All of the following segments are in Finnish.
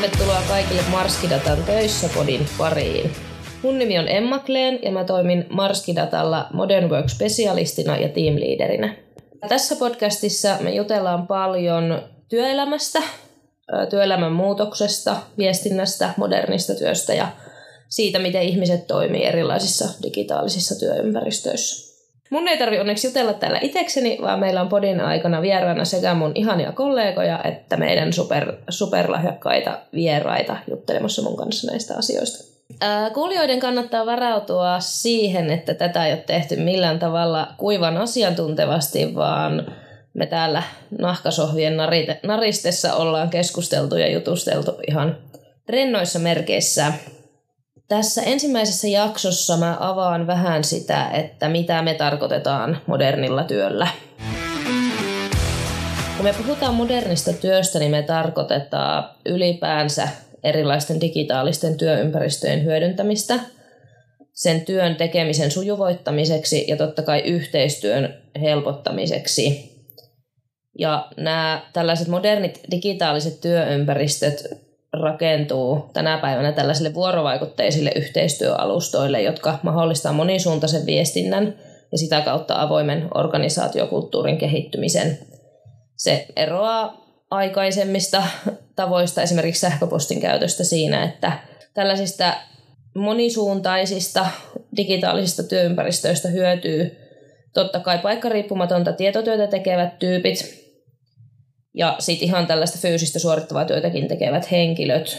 tervetuloa kaikille Marskidatan töissä podin pariin. Mun nimi on Emma Kleen ja mä toimin Marskidatalla Modern Work specialistina ja teamleaderinä. Tässä podcastissa me jutellaan paljon työelämästä, työelämän muutoksesta, viestinnästä, modernista työstä ja siitä, miten ihmiset toimii erilaisissa digitaalisissa työympäristöissä. Mun ei tarvi onneksi jutella täällä itekseni, vaan meillä on podin aikana vieraana sekä mun ihania kollegoja että meidän super, superlahjakkaita vieraita juttelemassa mun kanssa näistä asioista. Ää, kuulijoiden kannattaa varautua siihen, että tätä ei ole tehty millään tavalla kuivan asiantuntevasti, vaan me täällä nahkasohvien narite, naristessa ollaan keskusteltu ja jutusteltu ihan rennoissa merkeissä tässä ensimmäisessä jaksossa mä avaan vähän sitä, että mitä me tarkoitetaan modernilla työllä. Kun me puhutaan modernista työstä, niin me tarkoitetaan ylipäänsä erilaisten digitaalisten työympäristöjen hyödyntämistä sen työn tekemisen sujuvoittamiseksi ja totta kai yhteistyön helpottamiseksi. Ja nämä tällaiset modernit digitaaliset työympäristöt rakentuu tänä päivänä tällaisille vuorovaikutteisille yhteistyöalustoille, jotka mahdollistaa monisuuntaisen viestinnän ja sitä kautta avoimen organisaatiokulttuurin kehittymisen. Se eroaa aikaisemmista tavoista, esimerkiksi sähköpostin käytöstä siinä, että tällaisista monisuuntaisista digitaalisista työympäristöistä hyötyy totta kai paikkariippumatonta tietotyötä tekevät tyypit, ja sitten ihan tällaista fyysistä suorittavaa työtäkin tekevät henkilöt.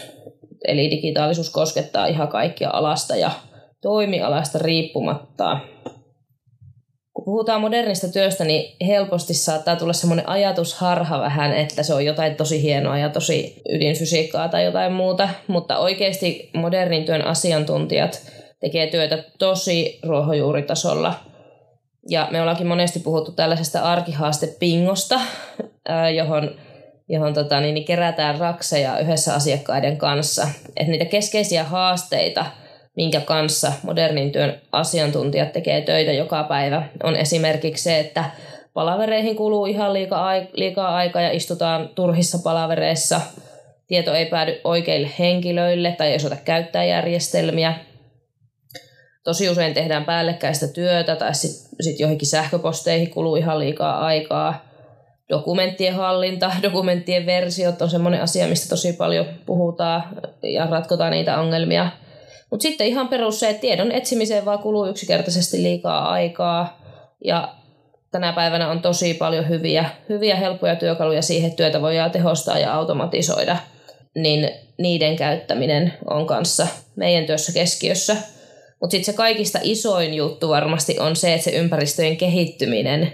Eli digitaalisuus koskettaa ihan kaikkia alasta ja toimialasta riippumatta. Kun puhutaan modernista työstä, niin helposti saattaa tulla semmoinen ajatusharha vähän, että se on jotain tosi hienoa ja tosi ydinfysiikkaa tai jotain muuta. Mutta oikeasti modernin työn asiantuntijat tekee työtä tosi ruohonjuuritasolla. Ja me ollaankin monesti puhuttu tällaisesta arkihaastepingosta, johon, johon tota, niin, niin kerätään rakseja yhdessä asiakkaiden kanssa. Et niitä keskeisiä haasteita, minkä kanssa modernin työn asiantuntijat tekee töitä joka päivä, on esimerkiksi se, että palavereihin kuluu ihan liikaa, liikaa aikaa ja istutaan turhissa palavereissa. Tieto ei päädy oikeille henkilöille tai ei osata käyttää järjestelmiä. Tosi usein tehdään päällekkäistä työtä tai sitten sit johonkin sähköposteihin kuluu ihan liikaa aikaa dokumenttien hallinta, dokumenttien versiot on semmoinen asia, mistä tosi paljon puhutaan ja ratkotaan niitä ongelmia. Mutta sitten ihan perus se, että tiedon etsimiseen vaan kuluu yksinkertaisesti liikaa aikaa ja tänä päivänä on tosi paljon hyviä, hyviä helppoja työkaluja siihen, että työtä voidaan tehostaa ja automatisoida, niin niiden käyttäminen on kanssa meidän työssä keskiössä. Mutta sitten se kaikista isoin juttu varmasti on se, että se ympäristöjen kehittyminen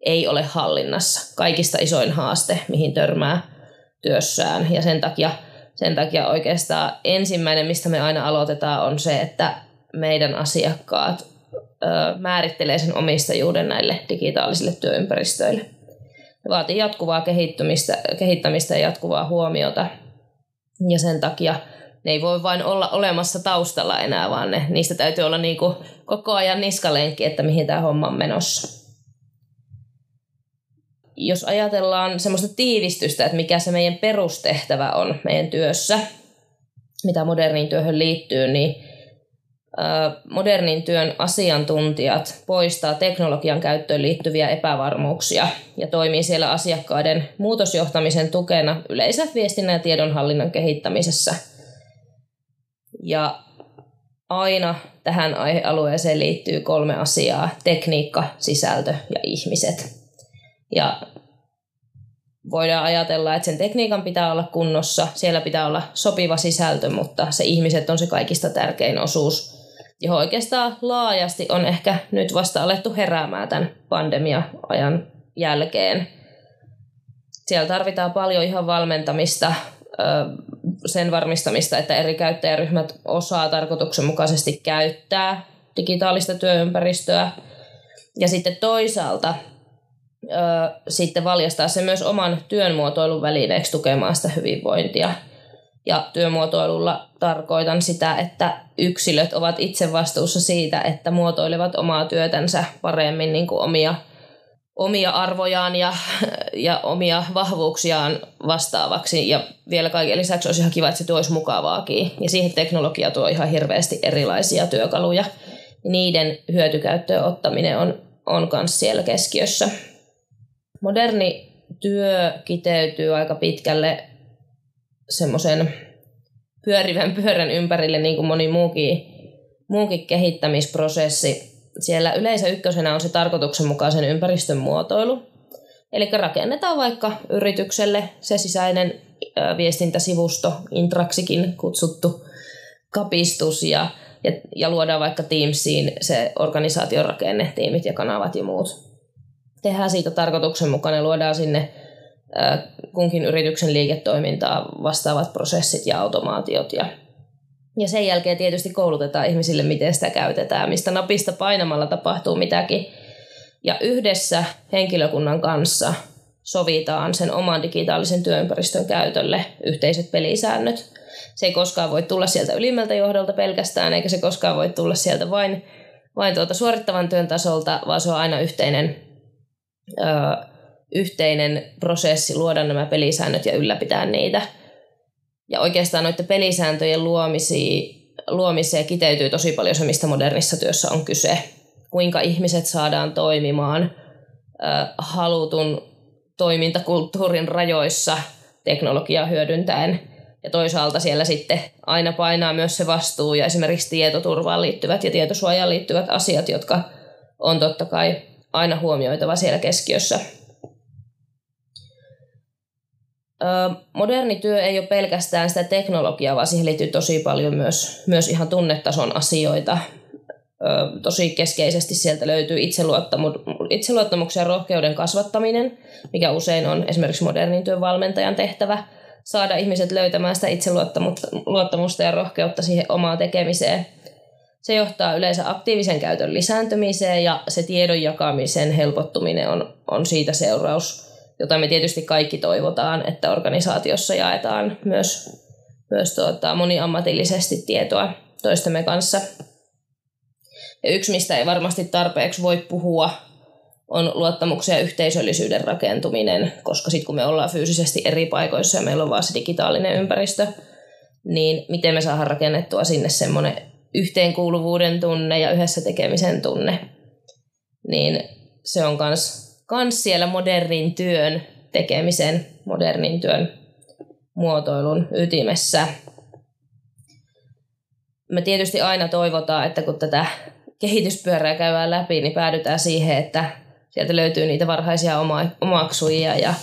ei ole hallinnassa. Kaikista isoin haaste, mihin törmää työssään. Ja sen takia, sen takia oikeastaan ensimmäinen, mistä me aina aloitetaan, on se, että meidän asiakkaat ö, määrittelee sen omistajuuden näille digitaalisille työympäristöille. Ne vaatii jatkuvaa kehittämistä, ja jatkuvaa huomiota. Ja sen takia ne ei voi vain olla olemassa taustalla enää, vaan ne, niistä täytyy olla niin kuin koko ajan niskalenkki, että mihin tämä homma on menossa jos ajatellaan semmoista tiivistystä, että mikä se meidän perustehtävä on meidän työssä, mitä moderniin työhön liittyy, niin modernin työn asiantuntijat poistaa teknologian käyttöön liittyviä epävarmuuksia ja toimii siellä asiakkaiden muutosjohtamisen tukena yleisen viestinnän ja tiedonhallinnan kehittämisessä. Ja aina tähän aihealueeseen liittyy kolme asiaa, tekniikka, sisältö ja ihmiset. Ja voidaan ajatella, että sen tekniikan pitää olla kunnossa, siellä pitää olla sopiva sisältö, mutta se ihmiset on se kaikista tärkein osuus, johon oikeastaan laajasti on ehkä nyt vasta alettu heräämään tämän pandemia-ajan jälkeen. Siellä tarvitaan paljon ihan valmentamista, sen varmistamista, että eri käyttäjäryhmät osaa tarkoituksenmukaisesti käyttää digitaalista työympäristöä. Ja sitten toisaalta ö, sitten valjastaa se myös oman työnmuotoilun välineeksi tukemaan sitä hyvinvointia. Ja työmuotoilulla tarkoitan sitä, että yksilöt ovat itse vastuussa siitä, että muotoilevat omaa työtänsä paremmin niin kuin omia, omia arvojaan ja, ja omia vahvuuksiaan vastaavaksi. Ja vielä kaiken lisäksi olisi ihan kiva, että se tuoisi mukavaakin. Ja siihen teknologia tuo ihan hirveästi erilaisia työkaluja. Niiden hyötykäyttöön ottaminen on, on myös siellä keskiössä. Moderni työ kiteytyy aika pitkälle semmoisen pyörivän pyörän ympärille, niin kuin moni muukin, muukin kehittämisprosessi siellä yleensä ykkösenä on se tarkoituksenmukaisen ympäristön muotoilu. Eli rakennetaan vaikka yritykselle se sisäinen viestintäsivusto, Intraxikin kutsuttu kapistus ja, ja, ja luodaan vaikka Teamsiin se organisaation rakenne, tiimit ja kanavat ja muut. Tehdään siitä tarkoituksenmukainen, luodaan sinne kunkin yrityksen liiketoimintaa vastaavat prosessit ja automaatiot ja ja sen jälkeen tietysti koulutetaan ihmisille, miten sitä käytetään, mistä napista painamalla tapahtuu mitäkin. Ja yhdessä henkilökunnan kanssa sovitaan sen oman digitaalisen työympäristön käytölle yhteiset pelisäännöt. Se ei koskaan voi tulla sieltä ylimmältä johdolta pelkästään, eikä se koskaan voi tulla sieltä vain, vain tuolta suorittavan työn tasolta, vaan se on aina yhteinen, ö, yhteinen prosessi luoda nämä pelisäännöt ja ylläpitää niitä – ja oikeastaan noiden pelisääntöjen luomiseen kiteytyy tosi paljon se, mistä modernissa työssä on kyse. Kuinka ihmiset saadaan toimimaan äh, halutun toimintakulttuurin rajoissa teknologiaa hyödyntäen. Ja toisaalta siellä sitten aina painaa myös se vastuu ja esimerkiksi tietoturvaan liittyvät ja tietosuojaan liittyvät asiat, jotka on totta kai aina huomioitava siellä keskiössä moderni työ ei ole pelkästään sitä teknologiaa, vaan siihen liittyy tosi paljon myös, myös ihan tunnetason asioita. Tosi keskeisesti sieltä löytyy itseluottamuksen ja rohkeuden kasvattaminen, mikä usein on esimerkiksi modernin työn valmentajan tehtävä, saada ihmiset löytämään sitä itseluottamusta ja rohkeutta siihen omaan tekemiseen. Se johtaa yleensä aktiivisen käytön lisääntymiseen ja se tiedon jakamisen helpottuminen on, on siitä seuraus – jota me tietysti kaikki toivotaan, että organisaatiossa jaetaan myös, myös tuota, moniammatillisesti tietoa toistemme kanssa. Ja yksi, mistä ei varmasti tarpeeksi voi puhua, on luottamuksen ja yhteisöllisyyden rakentuminen, koska sitten kun me ollaan fyysisesti eri paikoissa ja meillä on vaan se digitaalinen ympäristö, niin miten me saadaan rakennettua sinne semmoinen yhteenkuuluvuuden tunne ja yhdessä tekemisen tunne, niin se on myös kans siellä modernin työn tekemisen, modernin työn muotoilun ytimessä. Me tietysti aina toivotaan, että kun tätä kehityspyörää käydään läpi, niin päädytään siihen, että sieltä löytyy niitä varhaisia oma- omaksujia ja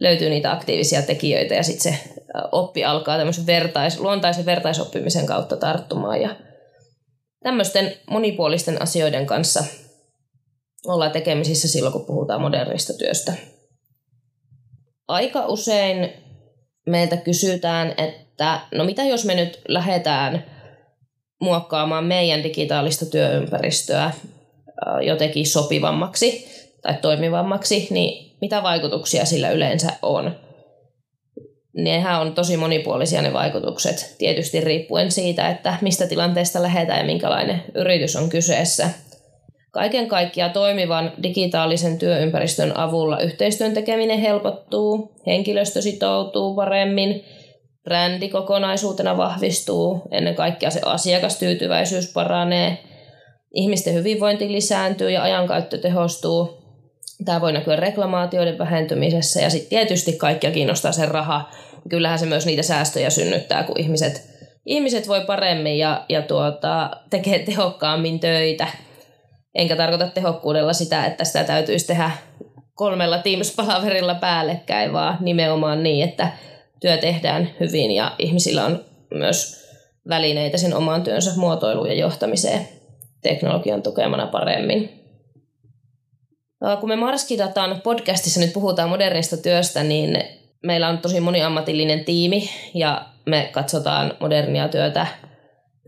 löytyy niitä aktiivisia tekijöitä ja sitten se oppi alkaa tämmöisen vertais, luontaisen vertaisoppimisen kautta tarttumaan ja tämmöisten monipuolisten asioiden kanssa ollaan tekemisissä silloin, kun puhutaan modernista työstä. Aika usein meiltä kysytään, että no mitä jos me nyt lähdetään muokkaamaan meidän digitaalista työympäristöä jotenkin sopivammaksi tai toimivammaksi, niin mitä vaikutuksia sillä yleensä on? Nehän on tosi monipuolisia ne vaikutukset, tietysti riippuen siitä, että mistä tilanteesta lähdetään ja minkälainen yritys on kyseessä – Kaiken kaikkiaan toimivan digitaalisen työympäristön avulla yhteistyön tekeminen helpottuu, henkilöstö sitoutuu paremmin, brändi kokonaisuutena vahvistuu, ennen kaikkea se asiakastyytyväisyys paranee, ihmisten hyvinvointi lisääntyy ja ajankäyttö tehostuu. Tämä voi näkyä reklamaatioiden vähentymisessä ja sitten tietysti kaikkia kiinnostaa se raha. Kyllähän se myös niitä säästöjä synnyttää, kun ihmiset, ihmiset voi paremmin ja, ja tuota, tekee tehokkaammin töitä – Enkä tarkoita tehokkuudella sitä, että sitä täytyisi tehdä kolmella Teams-palaverilla päällekkäin, vaan nimenomaan niin, että työ tehdään hyvin ja ihmisillä on myös välineitä sen oman työnsä muotoiluun ja johtamiseen teknologian tukemana paremmin. Kun me Marskidatan podcastissa nyt puhutaan modernista työstä, niin meillä on tosi moniammatillinen tiimi ja me katsotaan modernia työtä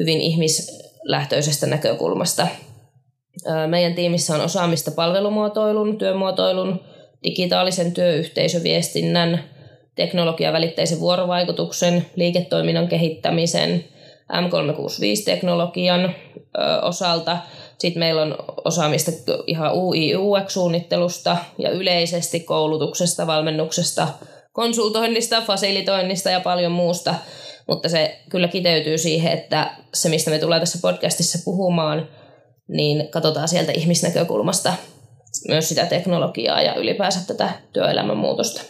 hyvin ihmislähtöisestä näkökulmasta – meidän tiimissä on osaamista palvelumuotoilun, työmuotoilun, digitaalisen työyhteisöviestinnän, teknologiavälitteisen vuorovaikutuksen, liiketoiminnan kehittämisen, M365-teknologian osalta Sitten meillä on osaamista ihan UI UX-suunnittelusta ja yleisesti koulutuksesta, valmennuksesta, konsultoinnista, fasilitoinnista ja paljon muusta. Mutta se kyllä kiteytyy siihen, että se mistä me tullaan tässä podcastissa puhumaan, niin katsotaan sieltä ihmisnäkökulmasta myös sitä teknologiaa ja ylipäänsä tätä työelämän muutosta.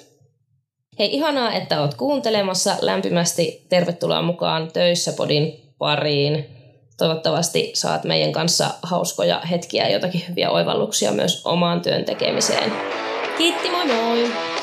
Hei, ihanaa, että oot kuuntelemassa. Lämpimästi tervetuloa mukaan Töissä podin pariin. Toivottavasti saat meidän kanssa hauskoja hetkiä ja jotakin hyviä oivalluksia myös omaan työn tekemiseen. Kiitti, moi moi!